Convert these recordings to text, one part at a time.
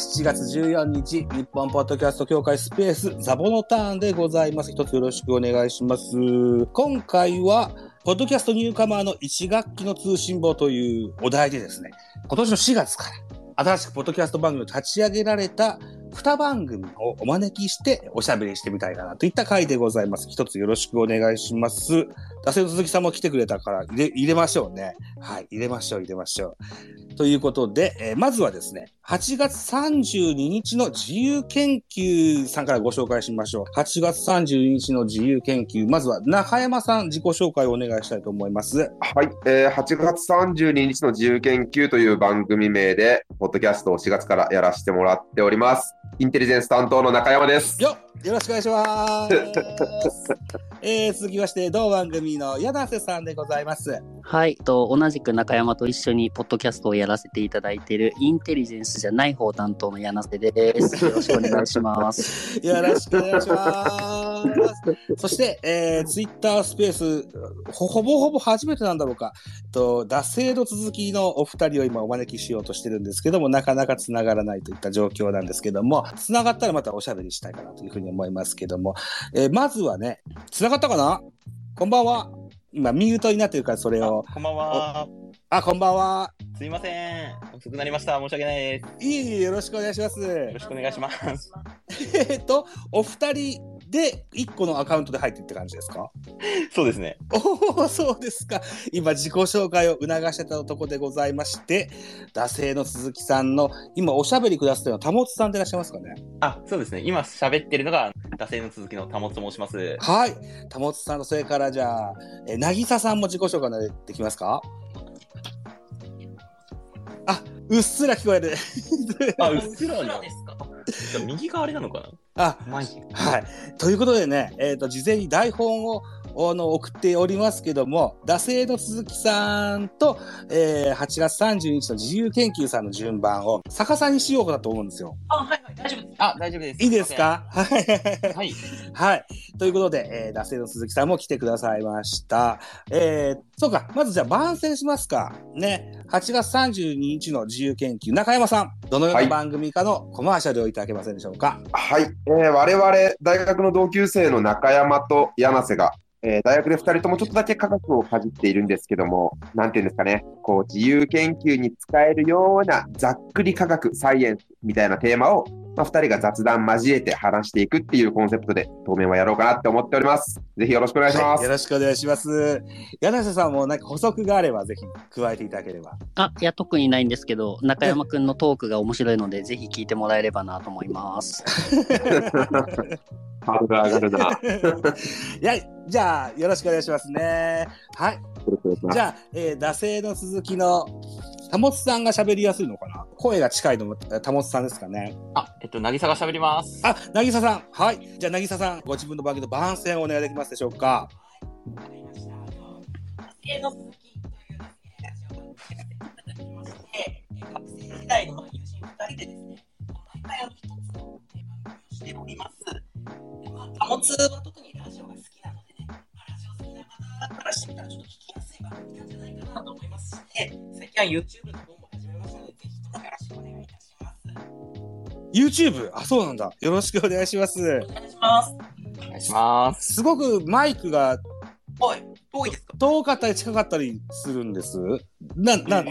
7月14日、日本ポッドキャスト協会スペースザボのターンでございます。一つよろしくお願いします。今回は、ポッドキャストニューカマーの1学期の通信簿というお題でですね、今年の4月から新しくポッドキャスト番組を立ち上げられた2番組をお招きしておしゃべりしてみたいかなといった回でございます。一つよろしくお願いします。打線の鈴木さんも来てくれたから入れ入れましょうね。はい、入れましょう、入れましょう。ということで、えーまずはですね、8月32日の自由研究さんからご紹介しましょう。8月32日の自由研究、まずは中山さん自己紹介をお願いしたいと思います。はい、えー8月32日の自由研究という番組名で、ポッドキャストを4月からやらせてもらっております。インテリジェンス担当の中山です。よっよろしくお願いします。えー、続きまして、同番組の柳瀬さんでございます。はい、と同じく中山と一緒にポッドキャストをやらせていただいているインテリジェンスじゃない方担当の柳瀬です。よろしくお願いします。よろしくお願いします。そして、えー、ツイッタースペース、ほほぼほぼ初めてなんだろうか。と、惰性の続きのお二人を今お招きしようとしてるんですけども、なかなか繋がらないといった状況なんですけども、繋がったらまたおしゃべりしたいかなというふうに思いますけども、えーまずはね、繋がったかな？こんばんは。今、ミュートになってるから、それを。こんばんは。あ、こんばんは。すいません。遅くなりました。申し訳ないです。いえいえ、よろしくお願いします。よろしくお願いします。えっと、お二人で1個のアカウントで入ってって感じですか？そうですね。おお、そうですか。今、自己紹介を促してたところでございまして、惰性の鈴木さんの、今、おしゃべりくださってるのは、たもつさんでいらっしゃいますかね？あ、そうですね。今喋ってるのが、惰性の続きのたもつと申します。はい。たもつさんと、それから、じゃあ、え、なぎささんも自己紹介できますか？あ、うっすら聞こえる。あ、うっすらですか？じゃあ右があれなのかあ、なマイク。はい。ということでね、えっ、と、事前に台本をあの送っておりますけども、惰性の鈴木さんと、えー8月30日の自由研究さんの順番を逆さにしようかなと思うんですよ。あ、はいはい、大丈夫です。あ、大丈夫です。いいですか？はい。はい。はい。ということで、えー、惰性の鈴木さんも来てくださいました。えー、そうか。まずじゃあ番宣しますか。ね。8月32日の自由研究、中山さん、どのようなはい番組かのコマーシャルをいただけませんでしょうか？はい、えー我々、大学の同級生の中山と柳瀬が、えー大学で2人ともちょっとだけ科学をかじっているんですけども、なんていうんですかね、こう、自由研究に使えるようなざっくり科学、サイエンスみたいなテーマを、まあ、2人が雑談交えて話していくっていうコンセプトで、当面はやろうかなって思っております。ぜひよろしくお願いします。はい、よろしくお願いします。柳瀬さんもなんか補足があればぜひ加えていただければ。あ、いや、特にないんですけど、中山くんのトークが面白いので、ぜひ聞いてもらえればなと思います。ハードル上がるな。よ いや、じゃあ、よろしくお願いしますね。はい。じゃあ、えー、惰性の続きの、たもつさんが喋りやすいのかな？声が近いのも、たもつさんですかね。あ、えっと、なぎさが喋ります。あ、なぎささん。はい。じゃあ、なぎささん、ご自分の番組の番宣をお願いできますでしょうか？学生時代の友人2人でですね、毎回あの一つのテーマをしております。でまあ、は特にラジオが好きなのでね、まあラジオ好きな方からしてみたらちょっと聞きやすい番組なんじゃないかなと思いますし、ね、最近は YouTube の方も始めましたので、ぜひともよろしくお願いいたします。YouTube。あ、そうなんだ。よろしくお願いします。お願いします。お願いします。すごくマイクがはい、遠いですか？遠かったり近かったりするんです。な、な、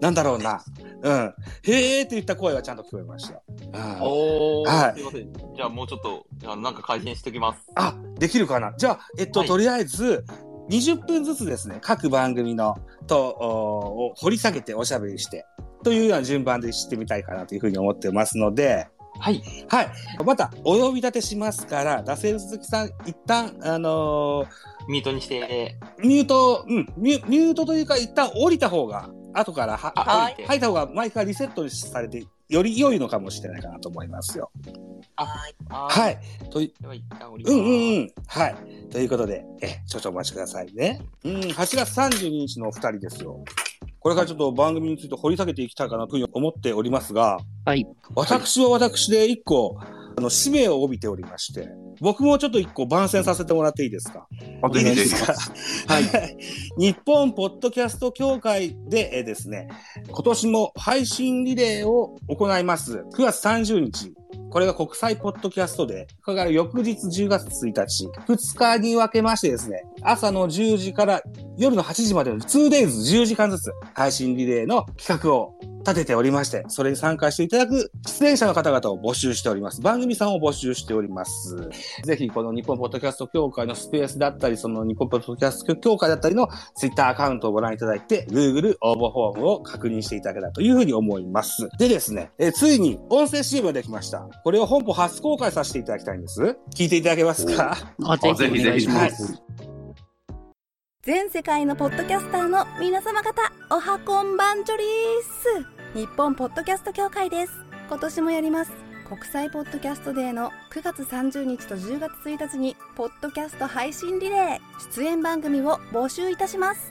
なんだろうな。うん。へーって言った声はちゃんと聞こえました。うんおー、はいすいません。じゃあもうちょっと、あのなんか改善しておきます。あ、できるかな？じゃあ、えっと、はいとりあえず、20分ずつですね、各番組の、と、おを掘り下げておしゃべりして、というような順番で知ってみたいかなというふうに思ってますので、はい。はい。また、お呼び立てしますから、惰性の鈴木さん、一旦、あのミュートにして、ーミュート、うん、ミュミュートというか、一旦降りた方が、後からは、あ、は降りて。入った方がマイクがリセットされて、より良いのかもしれないかなと思いますよ。はい。は。はいい。とい。うんうんうん。はい。ということで、え、ちょっとお待ちくださいね。うん、8月32日のお二人ですよ。これからちょっと番組について掘り下げていきたいかなというふうに思っておりますが、はい。私は私で一個、あの、使命を帯びておりまして、僕もちょっと一個番宣させてもらっていいですか？あぜひぜひ。か？はい。日本ポッドキャスト協会でえーですね、今年も配信リレーを行います。9月30日。これが国際ポッドキャストで、これから翌日10月1日、2日に分けましてですね、朝の10時から夜の8時までの 2days10 時間ずつ配信リレーの企画を立てておりまして、それに参加していただく出演者の方々を募集しております。番組さんを募集しております。ぜひ、この日本ポッドキャスト協会のスペースだったり、その日本ポッドキャスト協会だったりのツイッターアカウントをご覧いただいて、Google 応募フォームを確認していただけたらというふうに思います。でですね、えーついに音声 CM ができました。これを本邦初公開させていただきたいんです。聞いていただけますか？あ、ぜひお願いしはいます。全世界のポッドキャスターの皆様方おはこんばんちょりーす日本ポッドキャスト協会です。今年もやります。国際ポッドキャストデーの9月30日と10月1日にポッドキャスト配信リレー。出演番組を募集いたします。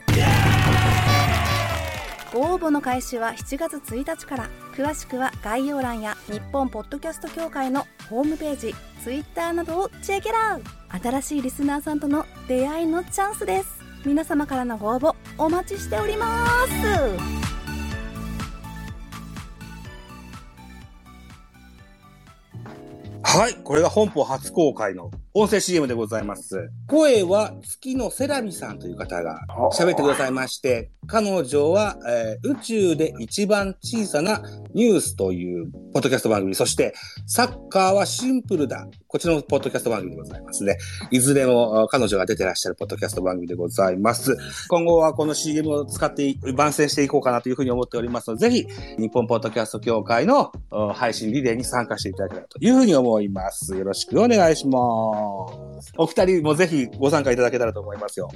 ご応募の開始は7月1日から。詳しくは概要欄や日本ポッドキャスト協会のホームページ Twitter などをチェックアウ新しいリスナーさんとの出会いのチャンスです。皆様からのご応募お待ちしております。はい。これが本邦初公開の音声 CM でございます。声は月のセラミさんという方が喋ってくださいまして、彼女は、えー宇宙で一番小さなニュースというポッドキャスト番組、そしてサッカーはシンプルだ。こちらのポッドキャスト番組でございますね。いずれも彼女が出てらっしゃるポッドキャスト番組でございます。今後はこの CM を使って番宣していこうかなというふうに思っておりますので、ぜひ日本ポッドキャスト協会の配信リレーに参加していただけたらというふうに思います。よろしくお願いします。お二人もぜひご参加いただけたらと思いますよ。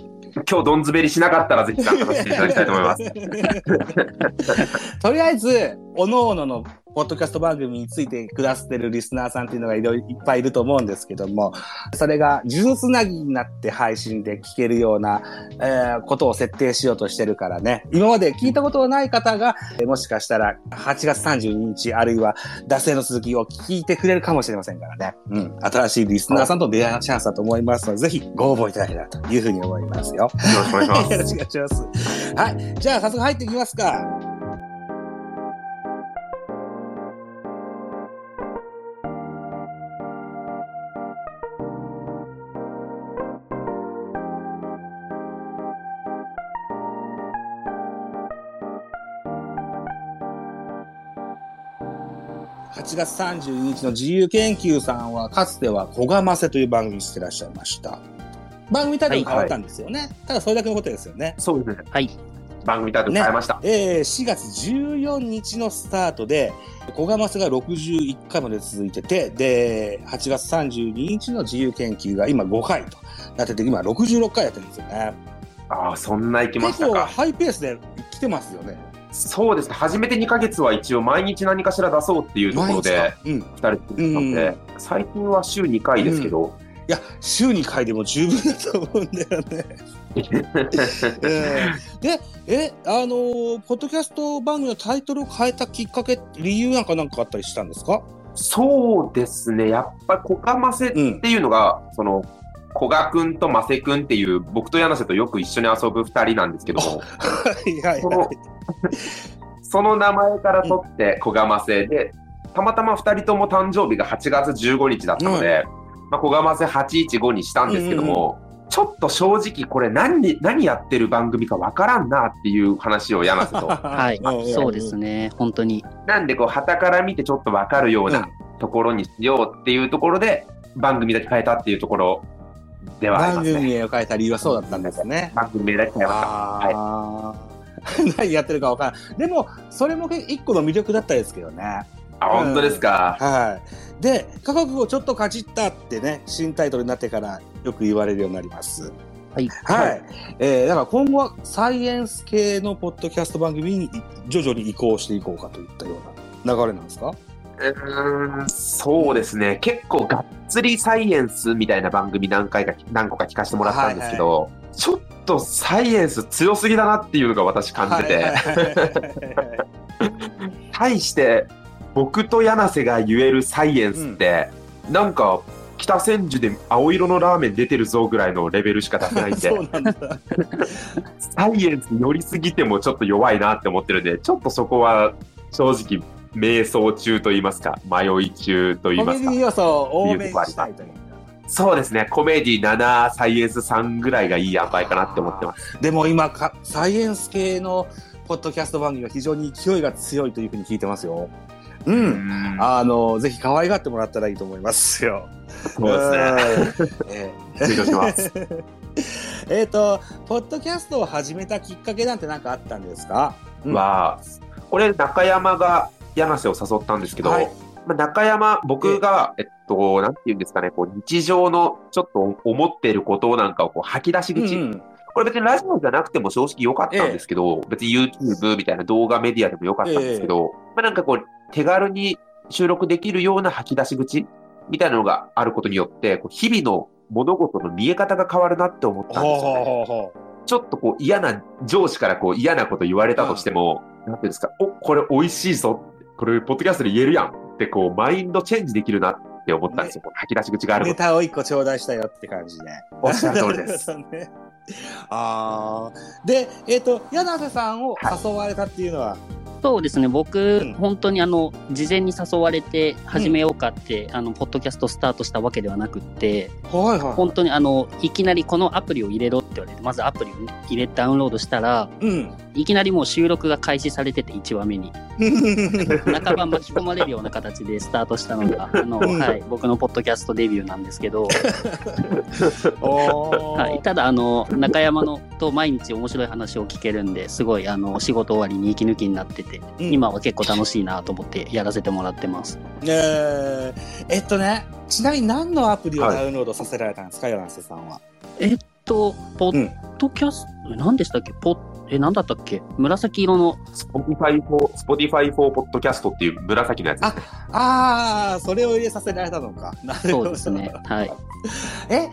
今日どん滑りしなかったらぜひ参加させていただきたいと思います。とりあえず、おのおののポッドキャスト番組についてくださってるリスナーさんっていうのがいろいろいっぱいいると思うんですけども、それが呪術つなぎになって配信で聞けるような、えーことを設定しようとしてるからね。今まで聞いたことのない方が、えーもしかしたら8月32日あるいは惰性の続きを聞いてくれるかもしれませんからね。うん。新しいリスナーさんと出会いのチャンスだと思いますので、ぜひご応募いただけたらというふうに思いますよ。よろしくお願いします。よろしくお願いします。はい。じゃあ、早速入っていきますか。8月32日の自由研究さんは、かつては小釜せという番組にしてらっしゃいました。番組タイトル変わったんですよね。ただそれだけのことですよね。そうですね。はい。番組タイトル変えました。えー4月14日のスタートで、小釜せが61回まで続いてて、で、8月32日の自由研究が今5回となってて、今66回やってるんですよね。ああ、そんな行きまし結構たか。ハイペースで来てますよね。そうですね。初めて2ヶ月は一応毎日何かしら出そうっていうところで、毎日かうん。い2人でったので、最近は週2回ですけど、や、週2回でも十分だと思うんだよね。え ーで、え、あのーポッドキャスト番組のタイトルを変えたきっかけ、理由なんかなんかあったりしたんですか？そうですね。やっぱり、コカマセっうん。ていうのが、その、古賀くんとマセくんっていう、僕と柳瀬とよく一緒に遊ぶ2人なんですけども、はいはいそはの、その名前から取って小釜せで、たまたま2人とも誕生日が8月15日だったので、まあ、小釜せ815にしたんですけども、ちょっと正直これ何何やってる番組かわからんなっていう話を柳瀬と。い。はい。そうですね。本当に。なんでこう、旗から見てちょっとわかるようなところにしようっていうところで、番組だけ変えたっていうところではあり番ますね。組名を変えた理由はそうだったんですね。番組名だけ変えました。ああ。何やってるかわからない。でも、それも一個の魅力だったですけどね。あ、本当ですか？はい。で、価格をちょっとかじったってね、新タイトルになってからよく言われるようになります。はい。はい。えー、だから今後はサイエンス系のポッドキャスト番組に徐々に移行していこうかといったような流れなんですか？うーんそうですね。結構がっつりサイエンスみたいな番組何回か、何個か聞かせてもらったんですけど、ちょっとサイエンス強すぎだなっていうのが私感じてて、はいはいはいはい対して僕と柳瀬が言えるサイエンスって、なんか、北千住で青色のラーメン出てるぞぐらいのレベルしか出せないんで。サイエンスに寄りすぎてもちょっと弱いなって思ってるんで、ちょっとそこは正直、迷走中と言いますか、迷い中と言いますかコメディ。要素を多めにしたいという。そうですね、コメディ7、サイエンス3ぐらいがいい塩梅かなって思ってます。でも今か、サイエンス系のポッドキャスト番組は非常に勢いが強いというふうに聞いてますよ。う。うんんあの、ぜひ可愛がってもらったらいいと思いますよ。そうですね。ね。失礼します。えっと、ポッドキャストを始めたきっかけなんて何かあったんですか？うんは、これ中山が柳瀬を誘ったんですけど、はい。まあ、中山、僕が、えっと、なんて言うんですかね、こう日常のちょっと思っていることなんかをこう吐き出し口、うんこれ別にラジオじゃなくても正直良かったんですけど、別に YouTube みたいな動画メディアでも良かったんですけど、まあなんかこう、手軽に収録できるような吐き出し口みたいなのがあることによって、こう日々の物事の見え方が変わるなって思ったんですよね。ほうほうほちょっとこう嫌な、上司からこう嫌なこと言われたとしても、なんていうんですか、お、これ美味しいぞ。これ、ポッドキャストで言えるやんって、こう、マインドチェンジできるなって思ったんですよ。こう吐き出し口があう。ネること。タを一個頂戴したよって感じで。おっしゃる通りです。ああ。で、えっ、と、柳瀬さんを誘われたっていうのは、そうですね、僕、うん本当にあの、事前に誘われて始めようかって、あの、ポッドキャストスタートしたわけではなくって、はいは本当にあの、いきなりこのアプリを入れろって言われて、まずアプリを入れ、ダウンロードしたら、い。うん。いきなりもう収録が開始されてて、1話目に。半ば巻き込まれるような形でスタートしたのが、あの、うん。はい、僕のポッドキャストデビューなんですけど、はい、ただ、あの、中山のと毎日面白い話を聞けるんで、すごい、あの、仕事終わりに息抜きになってて、うん。今は結構楽しいなと思ってやらせてもらってます。え。ーえっとね、ちなみに何のアプリをダウンロードさせられたんですか、柳瀬さんは？えっと、ポうんッドキャスト、何でしたっけ？ポッえ、何だったっけ？紫色の、Spotify for, Spotify for Podcast っていう紫のやつね。ああ、それを入れさせられたのか。なるほど。そうですね。はい。え、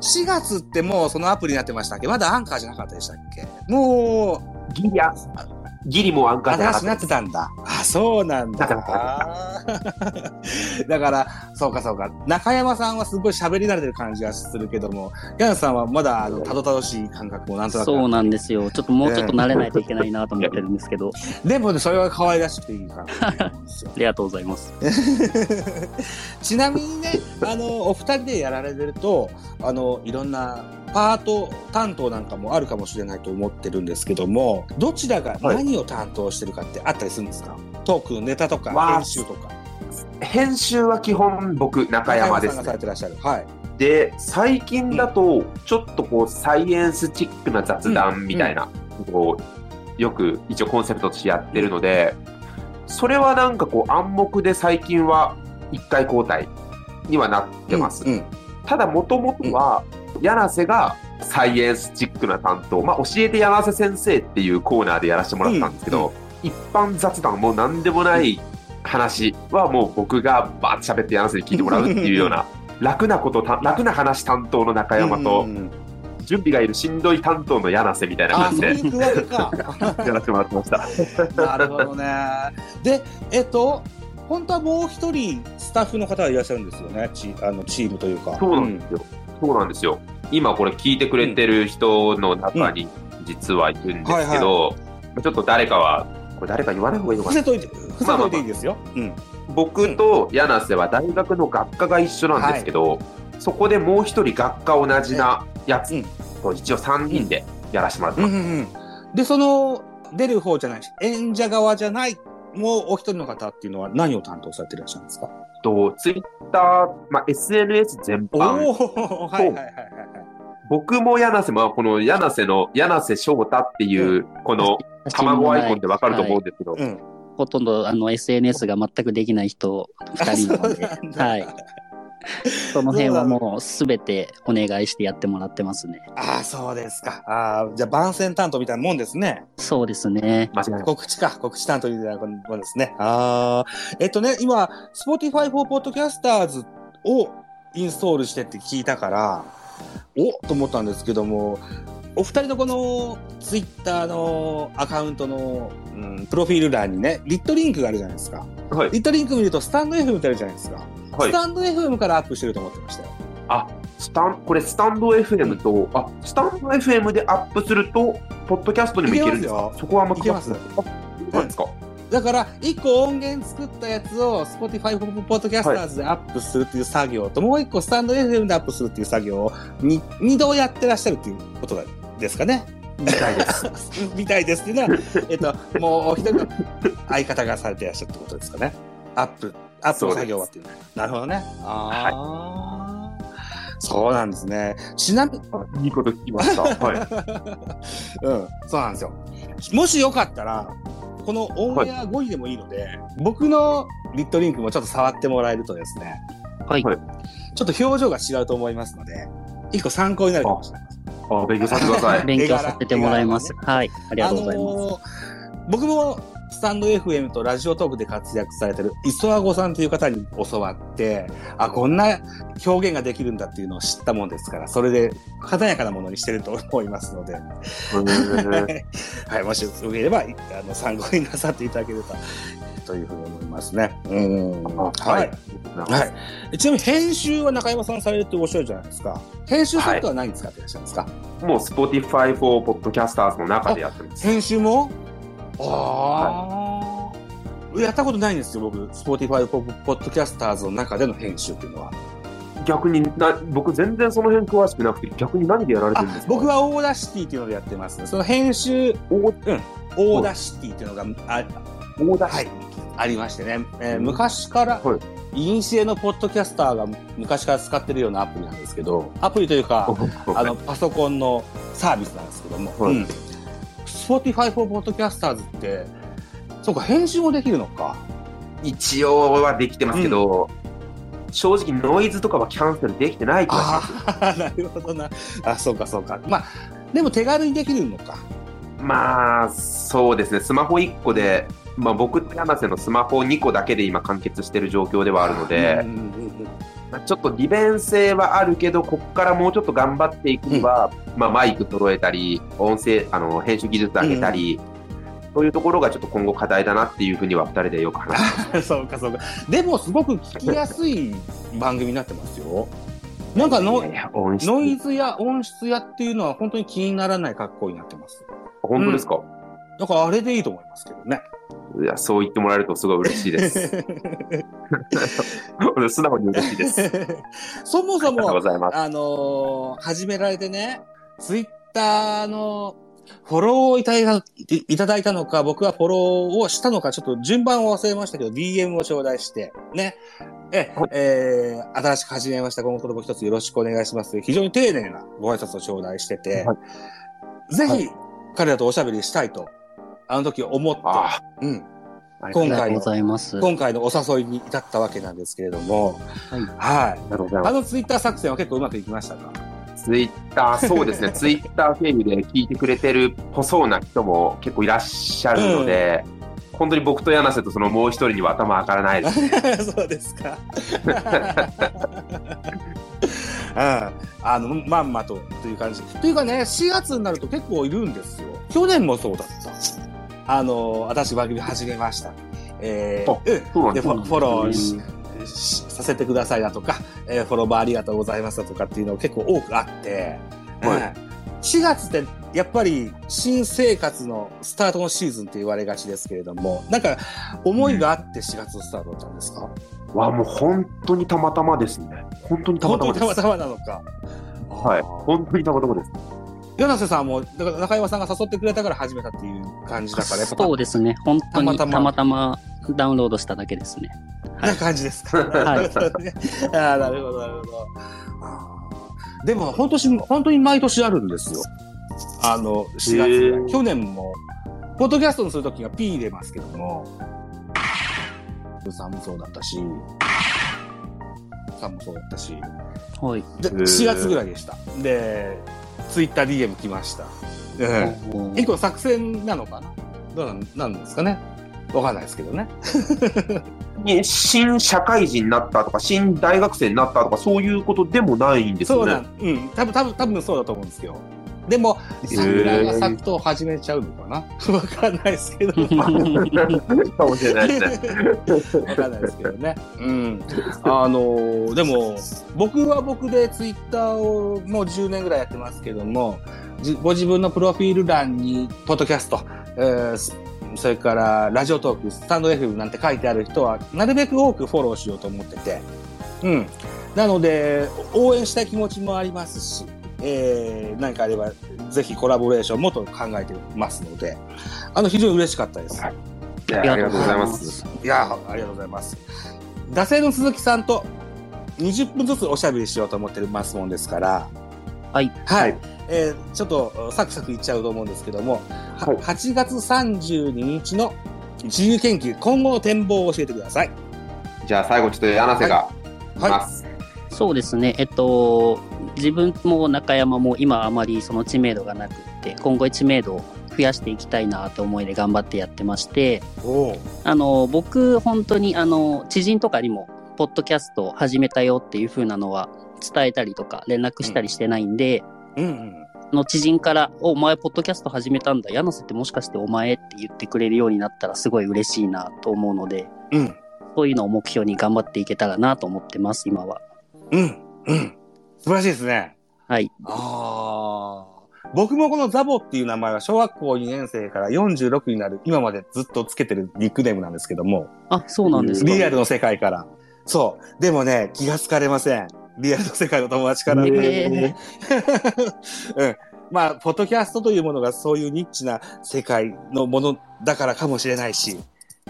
4月ってもうそのアプリになってましたっけ？まだアンカーじゃなかったでしたっけ？もう、ギリア、ギリもアンカーじゃなか新しくなってたんだ。あ、そうなんだ。だから、そうかそうか。中山さんはすごい喋り慣れてる感じがするけども、柳さんはまだ、あの、たどたどしい感覚もなんとなく。そうなんですよ。ちょっともうちょっと慣れないといけないなと思ってるんですけど、でもね、それは可愛らしくていい感じな あ。りがとうございます。ちなみにね、あの、お二人でやられてると、あの、いろんなパート担当なんかもあるかもしれないと思ってるんですけども、どちらが何を担当してるかってあったりするんですか、トーク、ネタとか、編集とか。編集は基本僕、中山ですねさんがされ。てらっしゃる。はい。で、最近だと、ちょっとこう、サイエンスチックな雑談みたいな、こう、よく一応コンセプトとしてやってるので、それはなんかこう、暗黙で最近は一回交代にはなってます。うん。ただ、もともとは、柳瀬がサイエンスチックな担当、まあ、教えて柳瀬先生っていうコーナーでやらせてもらったんですけど、うん一般雑談、もう何でもない話はもう僕がバーッと喋って柳瀬に聞いてもらうっていうような、楽なことた、楽な話担当の中山と、うんうんうん準備がいるしんどい担当の柳瀬みたいなあ、感じで。やらせてもらってました。なるほどね。で、えっと、本当はもう一人スタッフの方がいらっしゃるんですよね。チあのチームというか。そうなんですよ。そうなんですよ。今これ聞いてくれてる人の中に実はいるんですけど、ちょっと誰かは、これ誰か言わない方がいいのかな？伏せといて、伏せといていいですよ。うん。僕と柳瀬は大学の学科が一緒なんですけど、そこでもう一人学科同じなやつうんと一応3人でやらせてもらってます。うんうんうん。で、その、出る方じゃないし、演者側じゃない、もうお一人の方っていうのは何を担当されていらっしゃるんですか？と、ツイッター、まあ、SNS 全お般、おはいはいはいはいはい。僕も柳瀬も、この柳瀬の柳瀬翔太っていう、この卵アイコンでわかると思うんですけど、うん。ほとんどあの SNS が全くできない人2人なので、はい。その辺はもうすべてお願いしてやってもらってますね。ああ、そうですか。ああ、じゃあ番宣担当みたいなもんですね。そうですね。間違いない。告知か。告知担当みたいなもんですね。ああ。えっとね、今、Spotify for Podcasters をインストールしてって聞いたから、おと思ったんですけども、お二人のこのツイッターのアカウントの、うん、プロフィール欄にね、リットリンクがあるじゃないですか。はい。リットリンク見るとスタンド FM ってあるじゃないですか。はい。スタンド FM からアップしてると思ってましたよ。スタン、これスタンド FM と、あ、スタンド FM でアップすると、ポッドキャストにもいけるんですか？そこはあんまい。けますなんですか？だから、一個音源作ったやつを Spotify ポッドキャスターズでアップするっていう作業と、もう一個スタンド FM でアップするっていう作業をに二度やってらっしゃるっていうことがですかね？みたいです。みたいですっていうのは、えっと、もうお一人の相方がされてらっしゃるってことですかね？アップ、アップの作業はっていう。なるほどね。ああ、そうなんですね。ちなみに、いいこと聞きました。はい。うん、そうなんですよ。もしよかったら、このオンエア5位でもいいので、僕のリットリンクもちょっと触ってもらえるとですね、はい。はいちょっと表情が違うと思いますので、一個参考になるかもしれない。あ、勉強させてください。勉強させてもらいます。はい。ありがとうございます。あのー僕もスタンド FM とラジオトークで活躍されてる磯和子さんという方に教わって、あ、こんな表現ができるんだっていうのを知ったもんですから、それで華やかなものにしてると思いますので、はい、もしよければ、あの、参考になさっていただければ、というふうに思いますね。うん。ははいい。はい。ちなみに編集は中山さんされるっておっしゃるじゃないですか。編集ソフトは何使ってらっしゃるんですか、もう Spotify for Podcasters の中でやってます。編集も？ああ、やったことないんですよ、僕。Spotify ポポッドキャスターズの中での編集っていうのは。逆にな、僕全然その辺詳しくなくて、逆に何でやられてあるんですか？僕は Audacity っていうのでやってます、ね。その編集、オー。 Audacity っていうのが、あオーダーはい、ありましてね。えーうん。昔から、はい。いにしえのポッドキャスターが昔から使ってるようなアプリなんですけど、アプリというか、あの、パソコンのサービスなんですけども、はい。うん。Spotify for Podcasters って、そうか、編集もできるのか。一応はできてますけど、正直ノイズとかはキャンセルできてない気がします。ああ、なるほどな。あ、そうか、そうか。まあ、でも手軽にできるのか。まあ、そうですね。スマホ1個で、まあ僕と柳瀬のスマホ2個だけで今完結してる状況ではあるのでうん、ちょっと利便性はあるけど、ここからもうちょっと頑張っていくには、まあマイク揃えたり、音声、あの、編集技術上げたり、そういうところがちょっと今後課題だなっていうふうには二人でよく話してます。そうか、そうか。でも、すごく聞きやすい番組になってますよ。なんかの、ノイズや音質やっていうのは本当に気にならない格好になってます。本当ですか、だからあれでいいと思いますけどね。いや、そう言ってもらえるとすごい嬉しいです。素直に嬉しいです。そもそも。あのー始められてね、ツイッターのフォローをいただいたいいただいたのか、僕はフォローをしたのか、ちょっと順番を忘れましたけど、DM を頂戴して、ね。え、はいえー、新しく始めました。今後とも一つよろしくお願いします。非常に丁寧なご挨拶を頂戴してて、はぜひ、はい彼らとおしゃべりしたいと、あの時思って、今回の。今回のお誘いに至ったわけなんですけれども、はいはい。あのツイッター作戦は結構うまくいきましたか？ツイッター、そうですね、ツイッター経由で聞いてくれてるっぽそうな人も結構いらっしゃるので、本当に僕と柳瀬とそのもう一人には頭上がらないです。そうですか。うん、あの、まんまとという感じ。というかね、4月になると結構いるんですよ。去年もそうだった。あの、私番組始めました。えーあうんでフォローししさせてくださいだとか、えーフォローバーありがとうございますだとかっていうのが結構多くあって、はいうん4月ってやっぱり新生活のスタートのシーズンって言われがちですけれども、なんか思いがあって4月のスタートだったんですか、わ、もう本当にたまたまですね。本当にたま本当にたまです。たまたまなのか。はい。本当にたまたまです。柳瀬さんも、だから中山さんが誘ってくれたから始めたっていう感じだから、やっぱそうですね。本当にたまたまたまたまダウンロードしただけですね。な感じですか。はいああ、なるほど、なるほど。でも、本当し、本当に毎年あるんですよ。あの、4月ぐらい。へー去年も、ポッドキャストにするときが P 入れますけども、さんもそうだったし、さんもそうだったし、はい。で、へー4月ぐらいでした。で、ツイッター DM 来ました。うん。一個作戦なのかな？どうなんなんですかね？わかんないですけどね。に新社会人になったとか、新大学生になったとか、そういうことでもないんですよね。そうなん、うん。多分、多分、多分そうだと思うんですよ。でも、桜が咲くと始めちゃうのかな？わかんないですけど。かもしれないですね。わかんないですけどね。うん。あのーでも、僕は僕でツイッターをもう10年ぐらいやってますけども、じご自分のプロフィール欄に、ポッドキャスト、えーすそれからラジオトーク、スタンド FM なんて書いてある人は、なるべく多くフォローしようと思ってて。うん。なので、応援したい気持ちもありますし、えー、何かあれば、ぜひコラボレーションもと考えてますので、あの、非常に嬉しかったです。はいいやありがとうございます。いやありがとうございます。惰性の鈴木さんと20分ずつおしゃべりしようと思ってますもんですから、はい。はい。はいえーちょっとサクサクいっちゃうと思うんですけども、ははい8月32日の自由研究、今後の展望を教えてください。じゃあ最後ちょっと柳瀬がいはいます。そうですね。えっと、自分も中山も今あまりその知名度がなくって、今後知名度を増やしていきたいなと思いで頑張ってやってまして、おあの、僕、本当に、あの、知人とかにも、ポッドキャストを始めたよっていう風なのは伝えたりとか連絡したりしてないんで、うんうん。あの知人から、お、お前、ポッドキャスト始めたんだ。柳瀬ってもしかしてお前って言ってくれるようになったらすごい嬉しいなと思うので、うん。そういうのを目標に頑張っていけたらなと思ってます、今は。うん。うん。素晴らしいですね。はい。ああ。僕もこのザボっていう名前は小学校2年生から46になる今までずっとつけてるニックネームなんですけども、あ、そうなんですか。リアルの世界から。そう。でもね、気がつかれません。リアルの世界の友達から。え うん。まあ、ポッドキャストというものがそういうニッチな世界のものだからかもしれないし、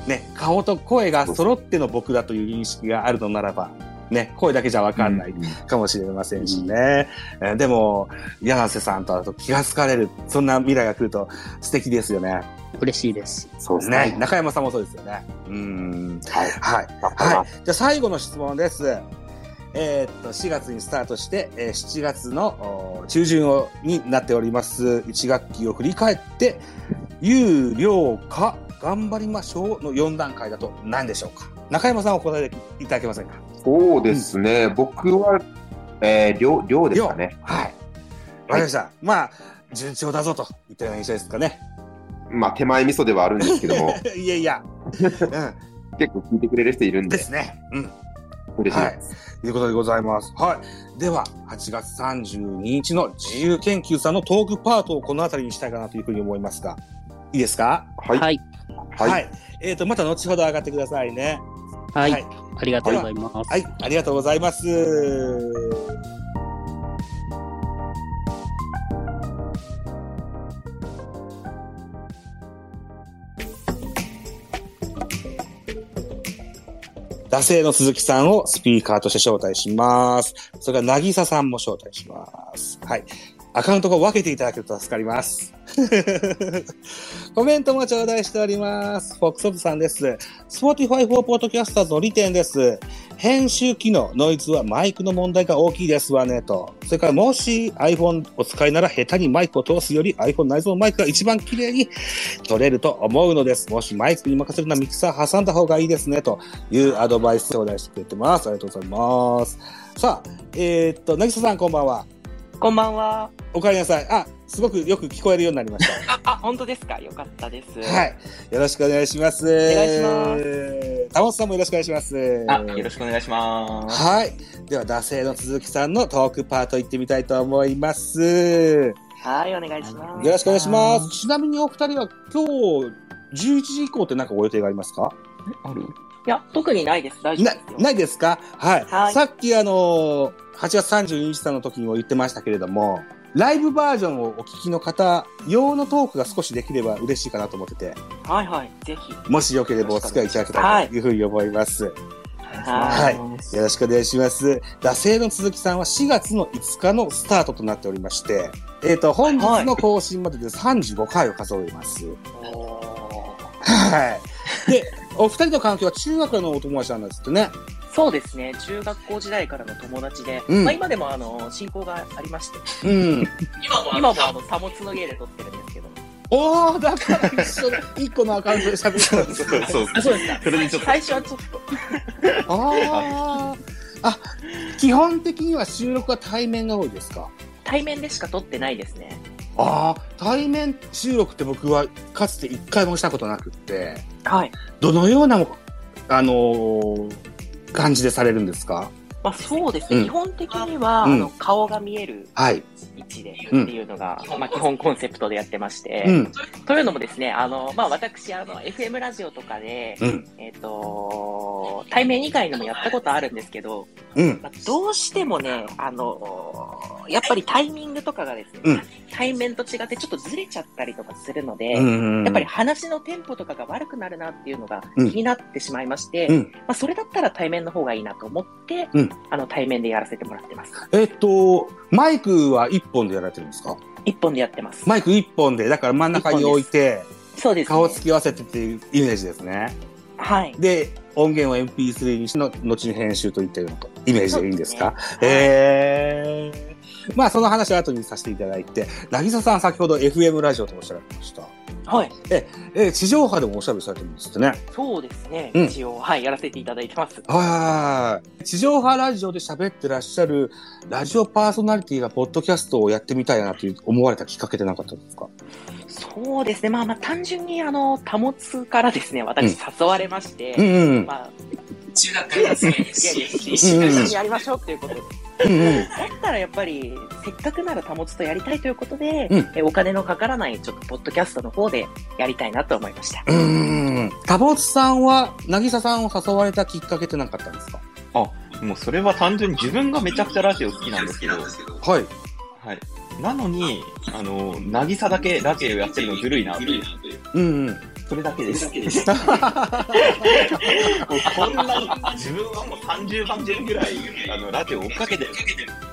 ね、顔と声が揃っての僕だという認識があるのならば、ね、声だけじゃわかんないかもしれませんしね。えーでも、柳瀬さんとと気がつかれる、そんな未来が来ると素敵ですよね。嬉しいです。そうですね、ね。中山さんもそうですよね。うん。はい。はい。はい。じゃあ最後の質問です。えーっと、4月にスタートして、えー7月のお中旬をになっております。1学期を振り返って、有料か頑張りましょうの4段階だと何でしょうか？中山さんお答えいただけませんか？そうですね。僕は、えー、量、量ですかね。はい。わかりました。まあ、順調だぞといったような印象ですかね。まあ、手前味噌ではあるんですけども、いやいや。うん。結構聞いてくれる人いるんで、ですね。うん。嬉しいです。ということでございます。はい。では、8月32日の自由研究さんのトークパートをこの辺りにしたいかなというふうに思いますが、いいですか？はい。はい。はいえっ、と、また後ほど上がってくださいね。はい。はい。ありがとうございます。はいありがとうございます。惰性の鈴木さんをスピーカーとして招待します。それから、なぎささんも招待します。はい。アカウントを分けていただけると助かります。コメントも頂戴しております。フォックソップさんです。Spotify for Podcasters の利点です。編集機能、ノイズはマイクの問題が大きいですわね、と。それから、もし iPhone お使いなら下手にマイクを通すより iPhone 内蔵のマイクが一番綺麗に取れると思うのです。もしマイクに任せるならミキサー挟んだ方がいいですね、というアドバイスを頂戴してくれてます。ありがとうございます。さあ、えーっと、なぎささんこんばんは。こんばんは。おかえりなさい。あ、すごくよく聞こえるようになりました。あ、あ、本当ですか？よかったです。はい。よろしくお願いします。お願いしますす。たもさんもよろしくお願いします。あ、よろしくお願いします。はい。では、惰性の鈴木さんのトークパート行ってみたいと思います。よはい、お願いします。ろしくお願いします。ちなみにお二人は今日11時以降って何かご予定がありますか？ある？いや、特にないです。大丈夫なですよ。ないですか？はい。はいさっきあの、8月32日さんの時にも言ってましたけれども、ライブバージョンをお聞きの方用のトークが少しできれば嬉しいかなと思ってて、はいはい。ぜひ。もしよければお使いいただけたらというふうに思います。はい。よろしくお願いします。惰性の続きさんは4月の5日のスタートとなっておりまして、えっ、と、本日の更新までで35回を数えます。おはい。で、お二人の関係は中学のお友達なんですってね。ーそうですね。中学校時代からの友達で、うんまあ今でもあの、親交がありまして、うん。今も今もあの、貨物の芸で撮ってるんですけど。おー、だから一緒に一個のアカウントで喋ってたんですよ。そうあ、そうですか。それでちょっと最初はちょっと。あー。あ、基本的には収録は対面が多いですか？対面でしか撮ってないですね。ああ、対面収録って僕はかつて一回もしたことなくって、はい。どのような、あのー感じでされるんですか？まあ、そうですね、うん基本的には、うんあの顔が見えるはい。位置でっていうのが、まあ、基本コンセプトでやってまして、うん。というのもですね、あの、まあ、私、あの、FM ラジオとかで、うん。えっ、と、対面以外にもやったことあるんですけど、うん。まあ、どうしてもね、あの、やっぱりタイミングとかがですね、うん対面と違ってちょっとずれちゃったりとかするので、うん。やっぱり話のテンポとかが悪くなるなっていうのが気うんになってしまいまして、うん。まあ、それだったら対面の方がいいなと思って、うんあの対面でやらせてもらってます。えっと、マイクは一本でやられてるんですか？一本でやってます。マイク一本で、だから真ん中に置いて、そうです、ね。顔つき合わせてっていうイメージですね。はい。で、音源を MP3 にしての、後に編集といったようなイメージでいいんですか？ねええ まあ、その話は後にさせていただいて、なぎささん先ほど FM ラジオとおっしゃられました。はい。えー地上波でもおしゃべりされてるんですってね。そうですね。うん一応、はい、やらせていただいてます。はい。地上波ラジオで喋ってらっしゃるラジオパーソナリティがポッドキャストをやってみたいなという思われたきっかけでなかったんですか？そうですね。まあまあ、単純に、あの、保つからですね、私、誘われまして、うんうん。まあ、中学からですね。一緒にやりましょうっていうことで。うんうん。だったらやっぱり、せっかくなら保つとやりたいということで、うんえお金のかからない、ちょっと、ポッドキャストの方でやりたいなと思いました。うーん。タボツさんは、なぎささんを誘われたきっかけって何かあったんですか？もうそれは単純に自分がめちゃくちゃラジオ好きなんですけど、はい。はい。なのに、あの、なぎさだけラジオやってるのずるいなっていう。うんうん。それだけです。もうこんなに、自分はもう30番組ぐらい、あの、ラジオ追っかけてる。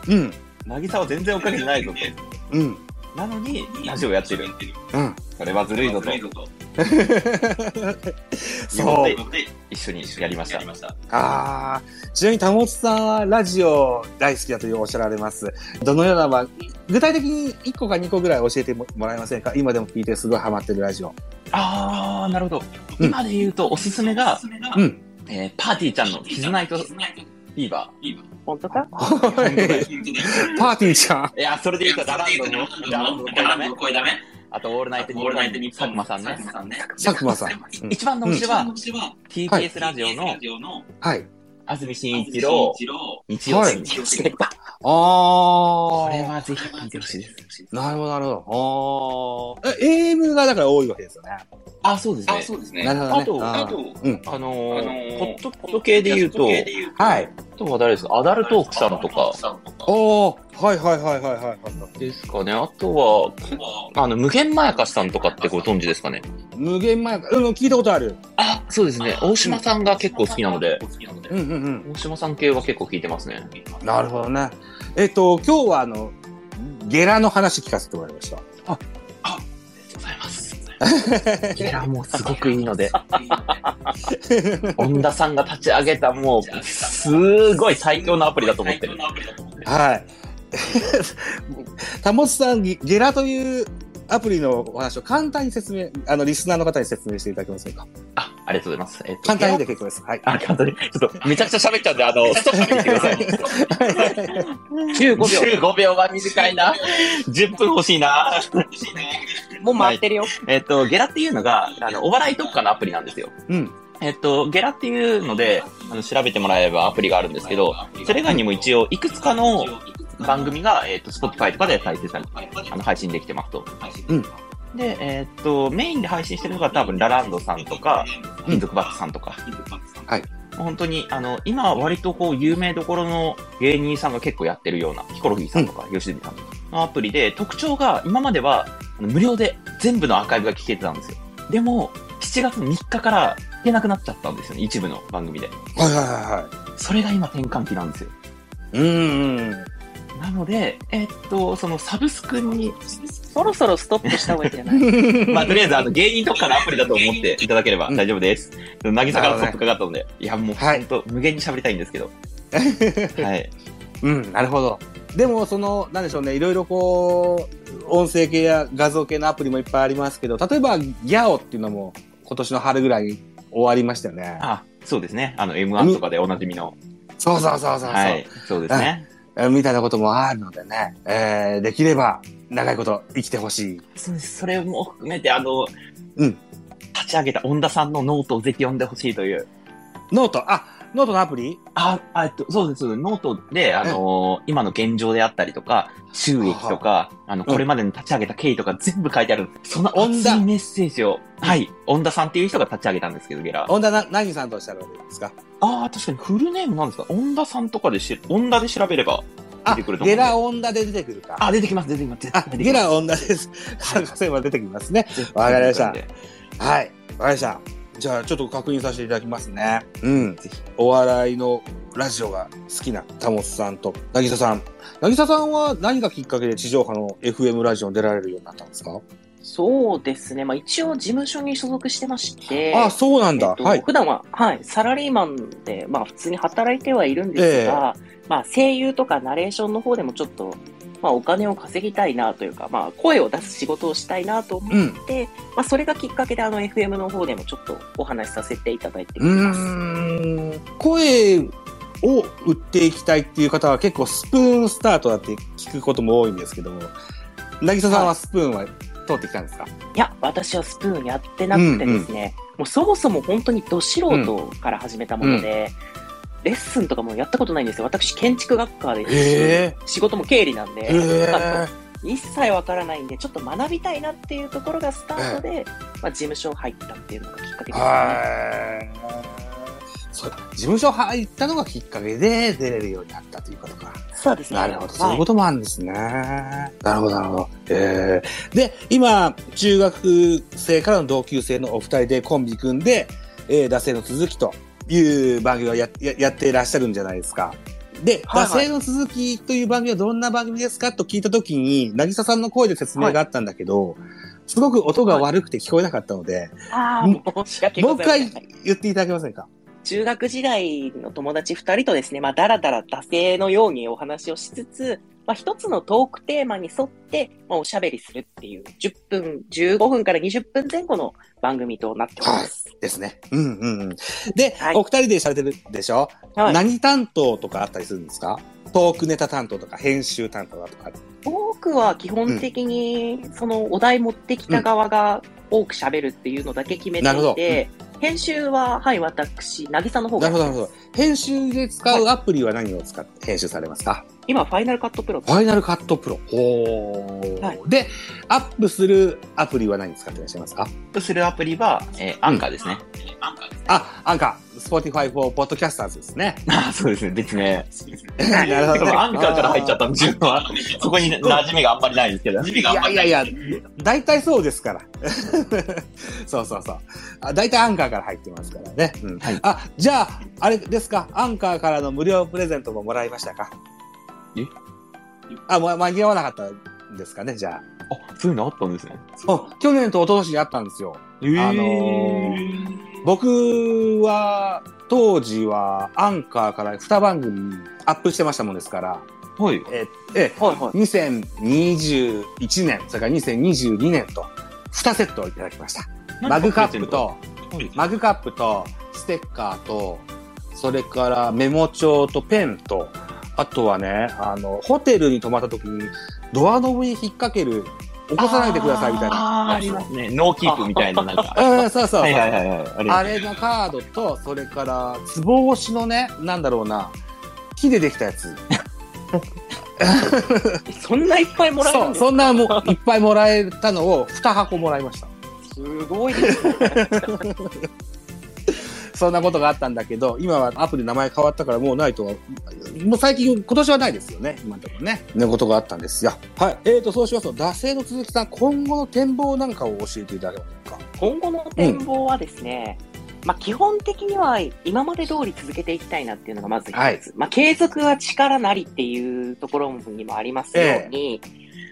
うん。なぎさは全然追っかけてないぞと。うん。なのに、ラジオやってる。うん。それはずるいぞと。そう。一緒にやりました。ああ。ちなみに、タモツさんはラジオ大好きだというおっしゃられます。どのような、まあ、具体的に1個か2個ぐらい教えてもらえませんか？今でも聞いてすごいハマってるラジオ。あー、なるほど。うん今で言うと、おすすめが、うん。えー、パーティーちゃんのキズナイトフィーバ本当か？パーティーちゃん。ー。いや、それで言うと、ダランドの、ダランドの声ダメ。声ダメあと、オールナイトニッポン、佐久間さんね。佐久間さん。うん一番の推しは、はい TBS ラジオの、はい。安住紳一郎、日曜はい日。ああ。これはぜひ聞いてほしいです。なるほど、なるほど。ああ。え、AM がだから多いわけですよね。あ、そうですね。そうですなるほどね。あとあーうん。あのー、ーポッドポッド系で言うと、はい。あとは誰ですか？アダルトークさんとかおー。はいはいはいはいはいはい。ですかね。あとは、あの、無限まやかしさんとかってご存知ですかね？無限前か、うん、聞いたことある。あ、そうですね。大島さんが結構好きなので、うんうん大島さん系は結構聞いてますね。うん。なるほどね。えっと、今日はあの、ゲラの話聞かせてもらいました。ありがとうございます。いや、もうすごくいいので、恩田さんが立ち上げたもう、すごい最強のアプリだと思ってる。はい。たもつさん、ゲゲラというアプリのお話を簡単に説明、あの、リスナーの方に説明していただけませんか？あ、ありがとうございます。えっと簡単にで結構です。はい。あ、簡単に。ちょっと、めちゃくちゃ喋っちゃうんで、あの、ストップしてください。15秒。15秒は短いな。10分欲しいな。もう待ってるよ。えっと、ゲラっていうのが、あの、お笑い特化のアプリなんですよ。うん。えっと、ゲラっていうので、あの、調べてもらえばアプリがあるんですけど、それ以外にも一応、いくつかの番組が、えっと、Spotify とかで再生されて、あの、配信できてますと。うんで、えっと、メインで配信してるのが多分、ラランドさんとか、うん金属バットさんとか。はい。本当に、あの、今割とこう、有名どころの芸人さんが結構やってるような、ヒコロヒーさんとか、吉住さんとかのアプリで、特徴が今までは、無料で全部のアーカイブが聞けてたんですよ。でも、7月3日から聞けなくなっちゃったんですよね、一部の番組で。はいはいはいはい。それが今転換期なんですよ。うーん。なので、えっと、そのサブスクに、そろそろストップした方がいいんじゃない？まあ、とりあえず、あの、芸人特化のアプリだと思っていただければ大丈夫です。なぎさからストップかかったので、いや、もう、はいほんと、無限に喋りたいんですけど。はい。うん、なるほど。でも、その、なんでしょうね、いろいろこう、音声系や画像系のアプリもいっぱいありますけど、例えば、ギャオっていうのも、今年の春ぐらいに終わりましたよね。あ、そうですね。あの、M1 とかでおなじみの。そうそうそうそうそう、はい。そうですね。えーみたいなこともあるのでね、えーできれば、長いこと生きてほしい。そうです。それも含めて、あの、うん立ち上げた恩田さんのノートをぜひ読んでほしいという。note、あ、ノートのアプリ？あ、あえっと、そうです。ノートで、あの今の現状であったりとか、収益とか、あの、うんこれまでに立ち上げた経緯とか全部書いてある。その恩田熱いメッセージを、はい、恩田さんっていう人が立ち上げたんですけど、 GERA。恩田な、何さんとおっしゃるんですか？ああ、確かにフルネームなんですか？恩田さんとかでし、恩田で調べれば出あ、てくると思うんで。ゲラ恩田で出てくるか。あ、出てきます、出てきます。絶あ、 GERA 恩田です。探せば出てきますね。わかりましたはい。わかりました。じゃあ、ちょっと確認させていただきますね。うん。ぜひ。お笑いのラジオが好きなタモスさんと、なぎささん。なぎささんは何がきっかけで地上波の FM ラジオに出られるようになったんですか？そうですね。まあ一応事務所に所属してまして。あ、そうなんだ。えっとはい。普段は、はい、サラリーマンで、まあ普通に働いてはいるんですが、まあ声優とかナレーションの方でもちょっと、まあお金を稼ぎたいなというか、まあ声を出す仕事をしたいなと思うん。って、まあそれがきっかけであの FM の方でもちょっとお話しさせていただいてういます。ーん。声を売っていきたいっていう方は結構スプーンスタートだって聞くことも多いんですけども、なぎささんはスプーンは通ってきたんですか、いや、私はスプーンやってなくてですね、もうそもそも本当にど素人から始めたもので、レッスンとかもやったことないんですよ。私、建築学科ですしへ仕事も経理なんで、へえ。一切わからないんで、ちょっと学びたいなっていうところがスタートで、まあ、事務所入ったっていうのがきっかけですね。事務所入ったのがきっかけで出れるようになったということか。そうですね。なるほど。そういうはいこともあるんですね。なるほど、なるほど。えー、で、今、中学生からの同級生のお二人でコンビ組んで、えー、惰性の続きという番組をやややっていらっしゃるんじゃないですか。で、はいはい惰性の続きという番組はどんな番組ですかと聞いたときに、なぎささんの声で説明があったんだけど、すごく音が悪くて聞こえなかったので、ああ、申し訳もう一ございません。回言っていただけませんか？中学時代の友達二人とですね、まあ、だらだら惰性のようにお話をしつつ、まあ、一つのトークテーマに沿って、まあ、おしゃべりするっていう、10分、15分から20分前後の番組となっております。ですね。うんうんうん。で、はいお二人でされてるでしょ、はい。何担当とかあったりするんですか？トークネタ担当とか編集担当だとか。僕は基本的に、そのお題持ってきた側が多く喋るっていうのだけ決めてなるほどいて、編集は、はい、私、なぎさの方がなるほど、なるほど。編集で使うアプリは何を使って編集されますか、今、ファイナルカットプロFinal Cut Pro。おーはいで、アップするアプリは何使っていらっしゃいますか？アップするアプリは、えーアンカーですね。あ、 Anchor、Spotify for Podcasters ですね。あそうですね、別名。なるほど、ね。アンカーから入っちゃったんで、自分は。そこに馴染みがあんまりないんですけど。いやいやいや、大体そうですから。そうそうそう。あ大体アンカーから入ってますからね。うんはいあ、じゃあ、あれですか、アンカーからの無料プレゼントももらいましたか？えあ、もう間に合わなかったんですかね、じゃあ、そういうのあったんですね。あ。あ去年と一昨年にあったんですよ。えーあのー僕は、当時はアンカーから2番組アップしてましたもんですから、はい。え、え、はいはい。2021年、それから2022年と、2セットをいただきました。マグカップと、はいマグカップと、ステッカーと、それからメモ帳とペンと、あとはね、あの、ホテルに泊まった時に、ドアノブに引っ掛ける、起こさないでくださいみたいな。あーありますね。ノーキープみたいな、なんか。う ん、そうそうそう。はいはいはいはい。あれのカードと、それから、つぼ押しのね、なんだろうな、木でできたやつ。そんないっぱいもらえるそう、んですか？そんなもういっぱいもらえたのを2箱もらいました。すごいですね。そんなことがあったんだけど、今はアプリ名前変わったからもうないとは、もう最近、今年はないですよね、今のところね。ねことがあったんですよ。はい。えーと、そうしますと、惰性の鈴木さん、今後の展望なんかを教えていただけませんか？今後の展望はですね、まあ基本的には今まで通り続けていきたいなっていうのがまず一つ。はいまあ継続は力なりっていうところにもありますように、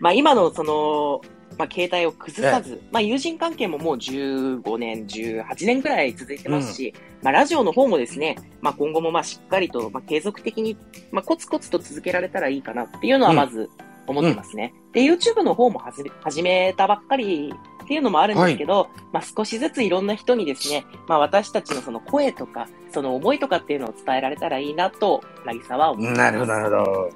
まあ今のその、まあ携帯を崩さず、まあ友人関係ももう15年、18年くらい続いてますし、まあラジオの方もですね、まあ今後もまあしっかりと、まあ継続的に、まあコツコツと続けられたらいいかなっていうのはまず思ってますね。で、YouTube の方も始め始めたばっかりっていうのもあるんですけど、まあ少しずついろんな人にですね、まあ私たちのその声とか、その思いとかっていうのを伝えられたらいいなと、なぎさは思います。なるほど、なるほど。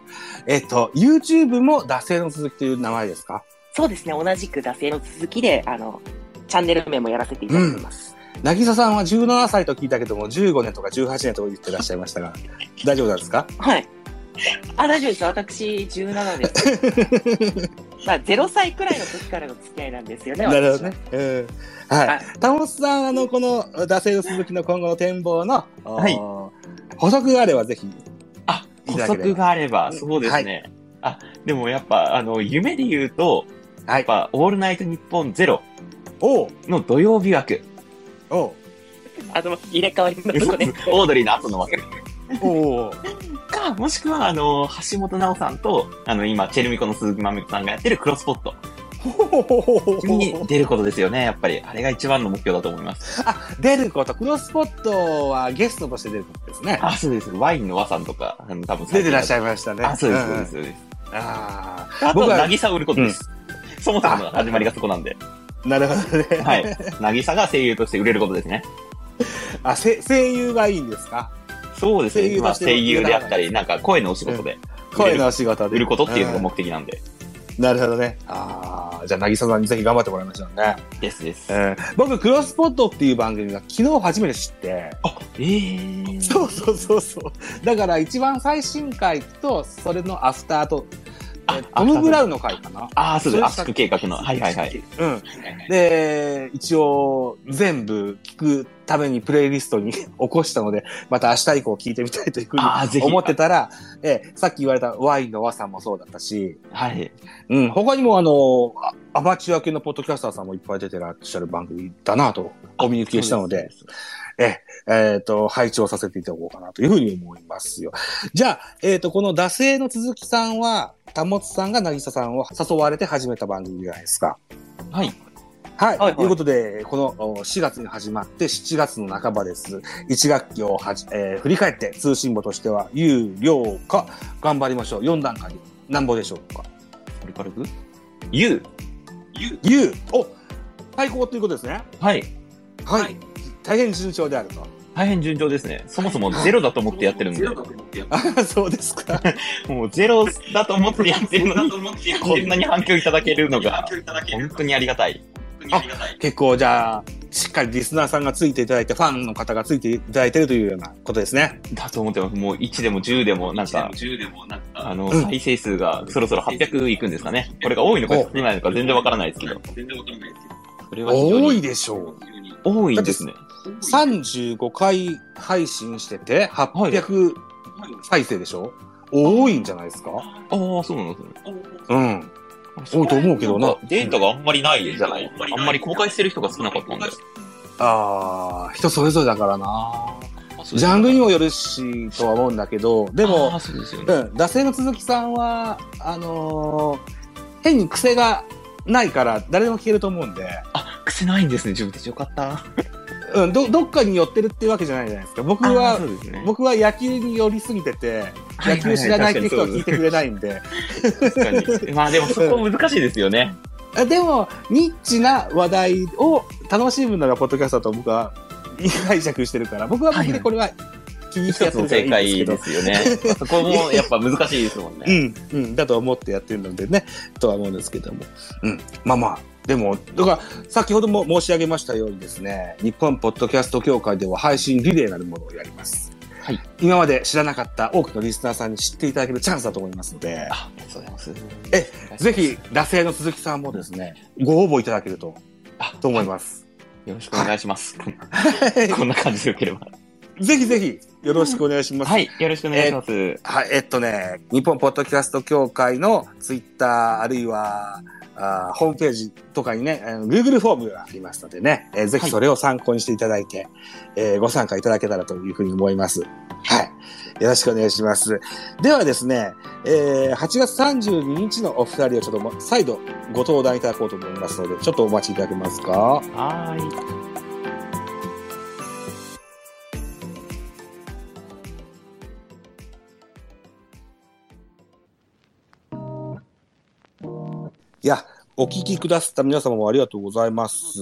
えっと、YouTube も惰性の続きという名前ですか？そうですね、同じく惰性の続きで、あの、チャンネル名もやらせていただいてます。なぎささんは17歳と聞いたけども、15年とか18年とか言ってらっしゃいましたが、大丈夫なんですか？はい。あ、大丈夫です。私、17です。まあ、0歳くらいの時からの付き合いなんですよね。なるほどね。うん。はい。タモスさん、あの、この、惰性の続きの今後の展望の、はいお補足があればぜひ。あ、補足があれば、そうですね。あ、でもやっぱ、あの、夢で言うと、はい。やっぱ、オールナイトニッポンゼロおうの土曜日枠。おうあの、入れ替わりのとこね。オードリーの後の枠。おうか、もしくは、あの、橋本直さんと、あの、今、チェルミコの鈴木まみこさんがやってるクロスポットに出ることですよね、やっぱり。あれが一番の目標だと思います。あ、出ること。クロスポットはゲストとして出ることですね。あ、そうです。ワインの和さんとか、あの、多分出てらっしゃいいましたね。あ、そうです、んそうです、そうです。ああとは、僕は渚を売ることです。そもそもの始まりがそこなんで。あ、なるほどね。はい。渚が声優として売れることですね。あ、せ声優がいいんですか？そうですね。まあ、声優であったり、なんか声のお仕事で声のお仕事で。売ることっていうのがん目的なんで。なるほどね。ああ、じゃあ、なぎささんにぜひ頑張ってもらいましょうね。ですです。えー僕、クロスポットっていう番組が昨日初めて知って、あ、えー。そうそうそうそう。だから一番最新回と、それのアフターと、えトム・ブラウンの回かな。ああ、そうです。それ圧縮計画の。はいはいはい。うん。で、一応、全部聞くためにプレイリストに起こしたので、また明日以降聞いてみたいというふうに。思ってたら、ええさっき言われたワインの和さんもそうだったし、はい。うん、他にもあの、あアマチュア系のポッドキャスターさんもいっぱい出てらっしゃる番組だなと、お見受けしたので。ええっ、と、配置をさせていただこうかなというふうに思いますよ。じゃあ、えっ、と、この惰性の続きさんは、たもつさんが渚さんを誘われて始めた番組じゃないですか。はい。はい。はいはいということで、このお4月に始まって7月の半ばです。1学期をはじ、えー振り返って通信簿としては、有料か、頑張りましょう。4段階。なんぼでしょうか？これ軽く ?U。有お最高ということですね。はい。はい。大変順調であると。大変順調ですね。そもそもゼロだと思ってやってるんで。あ、そうですか。もうゼロだと思ってやってるのに、こんなに反響いただけるのが、本当にありがたい。結構、じゃあ、しっかりリスナーさんがついていただいて、ファンの方がついていただいているというようなことですね。だと思ってます。もう1でも10でも、なんか、あの、うん再生数がそろそろ800いくんですかね。これが多いのか少ないのか全然わからないですけど。それは非常多いにでしょう。多いんですね。35回配信してて、800再生でしょ？多いんじゃないですか？ああ、そうなんですね。うん。多いと思うけどな。データがあんまりないじゃない？あんまり公開してる人が少なかったんで。ああ、人それぞれだからな。ジャンルにもよるし、とは思うんだけど、であもうですようね。ん、惰性の鈴木さんは、あのー変に癖がないから、誰でも聞けると思うんで、あ、癖ないんですね。自分でよかった。うん、ど、どっかに寄ってるっていうわけじゃないじゃないですか。僕はね。僕は野球に寄りすぎてて、はい野球知らないって人は聞いてくれないんで。まあでもそこ難しいですよね。あでも、ニッチな話題を楽しむのがポッドキャストだと僕は 解釈してるから、僕は僕でこれは気にしてや一ってるからいいんですけど解で。すよね。そこもやっぱ難しいですもんうね。ん、うん、だと思ってやってるのでね、とは思うんですけども。うん、まあまあ、でも、だから、先ほども申し上げましたようにですね、日本ポッドキャスト協会では配信リレーなるものをやります。はい。今まで知らなかった多くのリスナーさんに知っていただけるチャンスだと思いますので、あ、ありがとうございます。えぜひ、惰性の鈴木さんもですね、ご応募いただけると、あと思います。よろしくお願いします。こんな感じでよければ。ぜひぜひ、よろしくお願いします。はい、よろしくお願いします。はい、えっとね、日本ポッドキャスト協会のツイッター、あるいは、あーホームページとかにね、Google フォームがありますのでね、えーぜひそれを参考にしていただいて、えーご参加いただけたらというふうに思います。はい。よろしくお願いします。ではですね、えー8月32日のお二人をちょっとも再度ご登壇いただこうと思いますので、ちょっとお待ちいただけますか？はーい。お聞きくださった皆様もありがとうございます。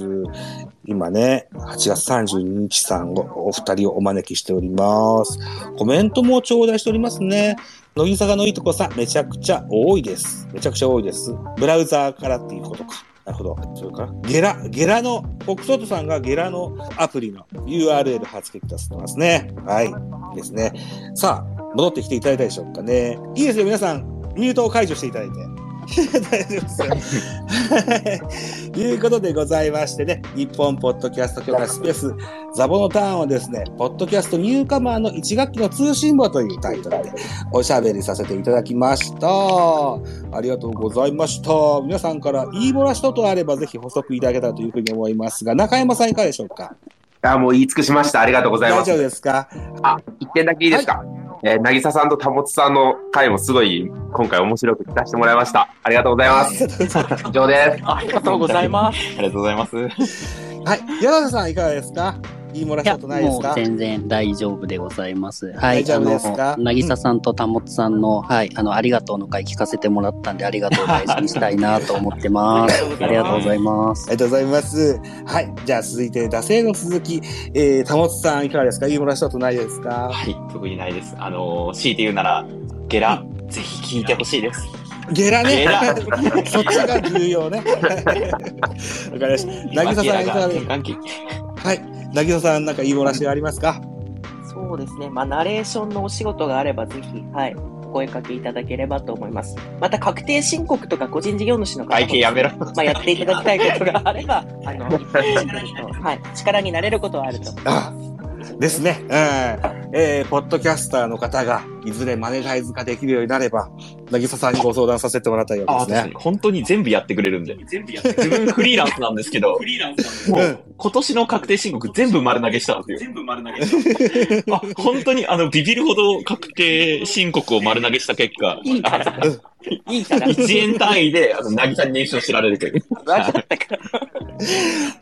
今ね、8月32日さんをお二人をお招きしております。コメントも頂戴しておりますね。乃木坂のいいとこさん、めちゃくちゃ多いです。めちゃくちゃ多いです。ブラウザーからっていうことか。なるほど。それから、ゲラ、ゲラの、フォックソートさんがゲラのアプリの URL 貼付けくださってますね。はい。いいですね。さあ、戻ってきていただいたでしょうかね。いいですよ、皆さん。ミュートを解除していただいて。大丈夫ですよ。ということでございましてね、日本ポッドキャスト協会スペースザボのターンはですね、ポッドキャストニューカマーの1学期の通信簿というタイトルでおしゃべりさせていただきました。ありがとうございました。皆さんから言い漏らしとあればぜひ補足いただけたらというふうに思いますが、中山さんいかがでしょうか？あ、もう言い尽くしました。ありがとうございます大丈夫。ですか？あ、一点だけいいですか、えー、なぎささんとたもつさんの回もすごい今回面白く聞かせてもらいました。ありがとうございます。以上です。ありがとうございます。ありがとうございます。はい。柳田さんいかがですか？言い漏らいや、しとないですもうか全然大丈夫でございます。は大い。丈夫ですか？あの、なぎささんとたもつさんの、はい、あの、ありがとうの回聞かせてもらったんで、ありがとうを大事にしたいなと思ってます。ありがとうございますあ。りがとうございます。はい。じゃあ続いて、惰性の続き、えー、たもつさんいかがですか？言い漏らしとないですか？はい、特にないです。あのー、強いて言うなら、ゲラ、ぜひ聞いてほしいです。ゲラねゲラ。そっちが重要ね。わかりました。なぎささんいかがですか？はい。なぎささんなんか言い漏らしありますか？そうですね。まあ、ナレーションのお仕事があれば、ぜひ、はい、お声かけいただければと思います。また、確定申告とか個人事業主の方も会計やめろ。まあ、やっていただきたいことがあれば、あの、はい、力になれることはあると。あですね。うん。えー、ポッドキャスターの方が、いずれマネタイズ化できるようになれば、なぎささんにご相談させてもらったようあ、ですね。本当に全部やってくれるんで。全部やって自分フリーランスなんですけど、もうんう今年の確定申告全部丸投げしたんですよ。全部丸投げした。あ、本当にあの、ビビるほど確定申告を丸投げした結果、いいから、いいから。1円単位で、あの、なぎさに年収を知られるという。わかったか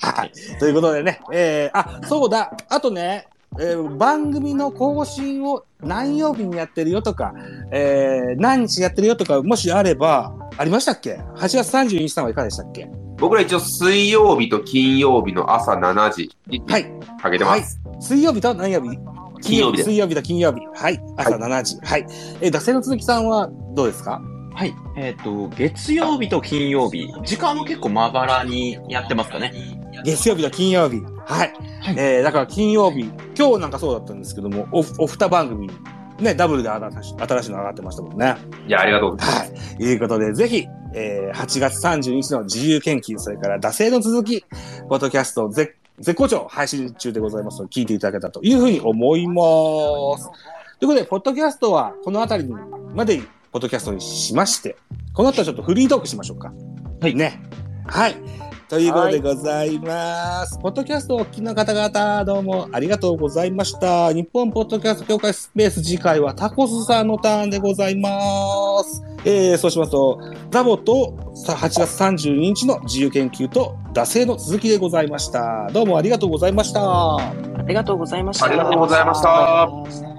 ら。はい。ということでね、えー、あ、そうだ、あとね、えー番組の更新を何曜日にやってるよとか、えー、何日やってるよとか、もしあれば、ありましたっけ ?8 月32日さんはいかがでしたっけ？僕ら一応水曜日と金曜日の朝7時にはい。かけてます。水曜日と何曜日？金曜日水曜日と金曜日。はい。朝7時。はい。えー、惰性の続きさんはどうですか？はい。えっ、と、月曜日と金曜日、時間は結構まばらにやってますかね。月曜日と金曜日。はい。はいえー、だから金曜日、今日なんかそうだったんですけども、お、お二番組、ね、ダブルで新し新しいの上がってましたもんね。いや、ありがとうございます。はい。いうことで、ぜひ、えー、8月30日の自由研究、それから惰性の続き、ポッドキャスト絶絶好調配信中でございますので、聞いていただけたらというふうに思います。ということで、ポッドキャストはこのあたりまで、ポッドキャストにしまして、この後はちょっとフリートークしましょうか。はいね。はい。ということでございます。ポッドキャストをお聞きの方々、どうもありがとうございました。日本ポッドキャスト協会スペース次回はタコスさんのターンでございます。えー、そうしますと、ザボとさ8月32日の自由研究と惰性の続きでございました。どうもありがとうございました。ありがとうございました。ありがとうございました。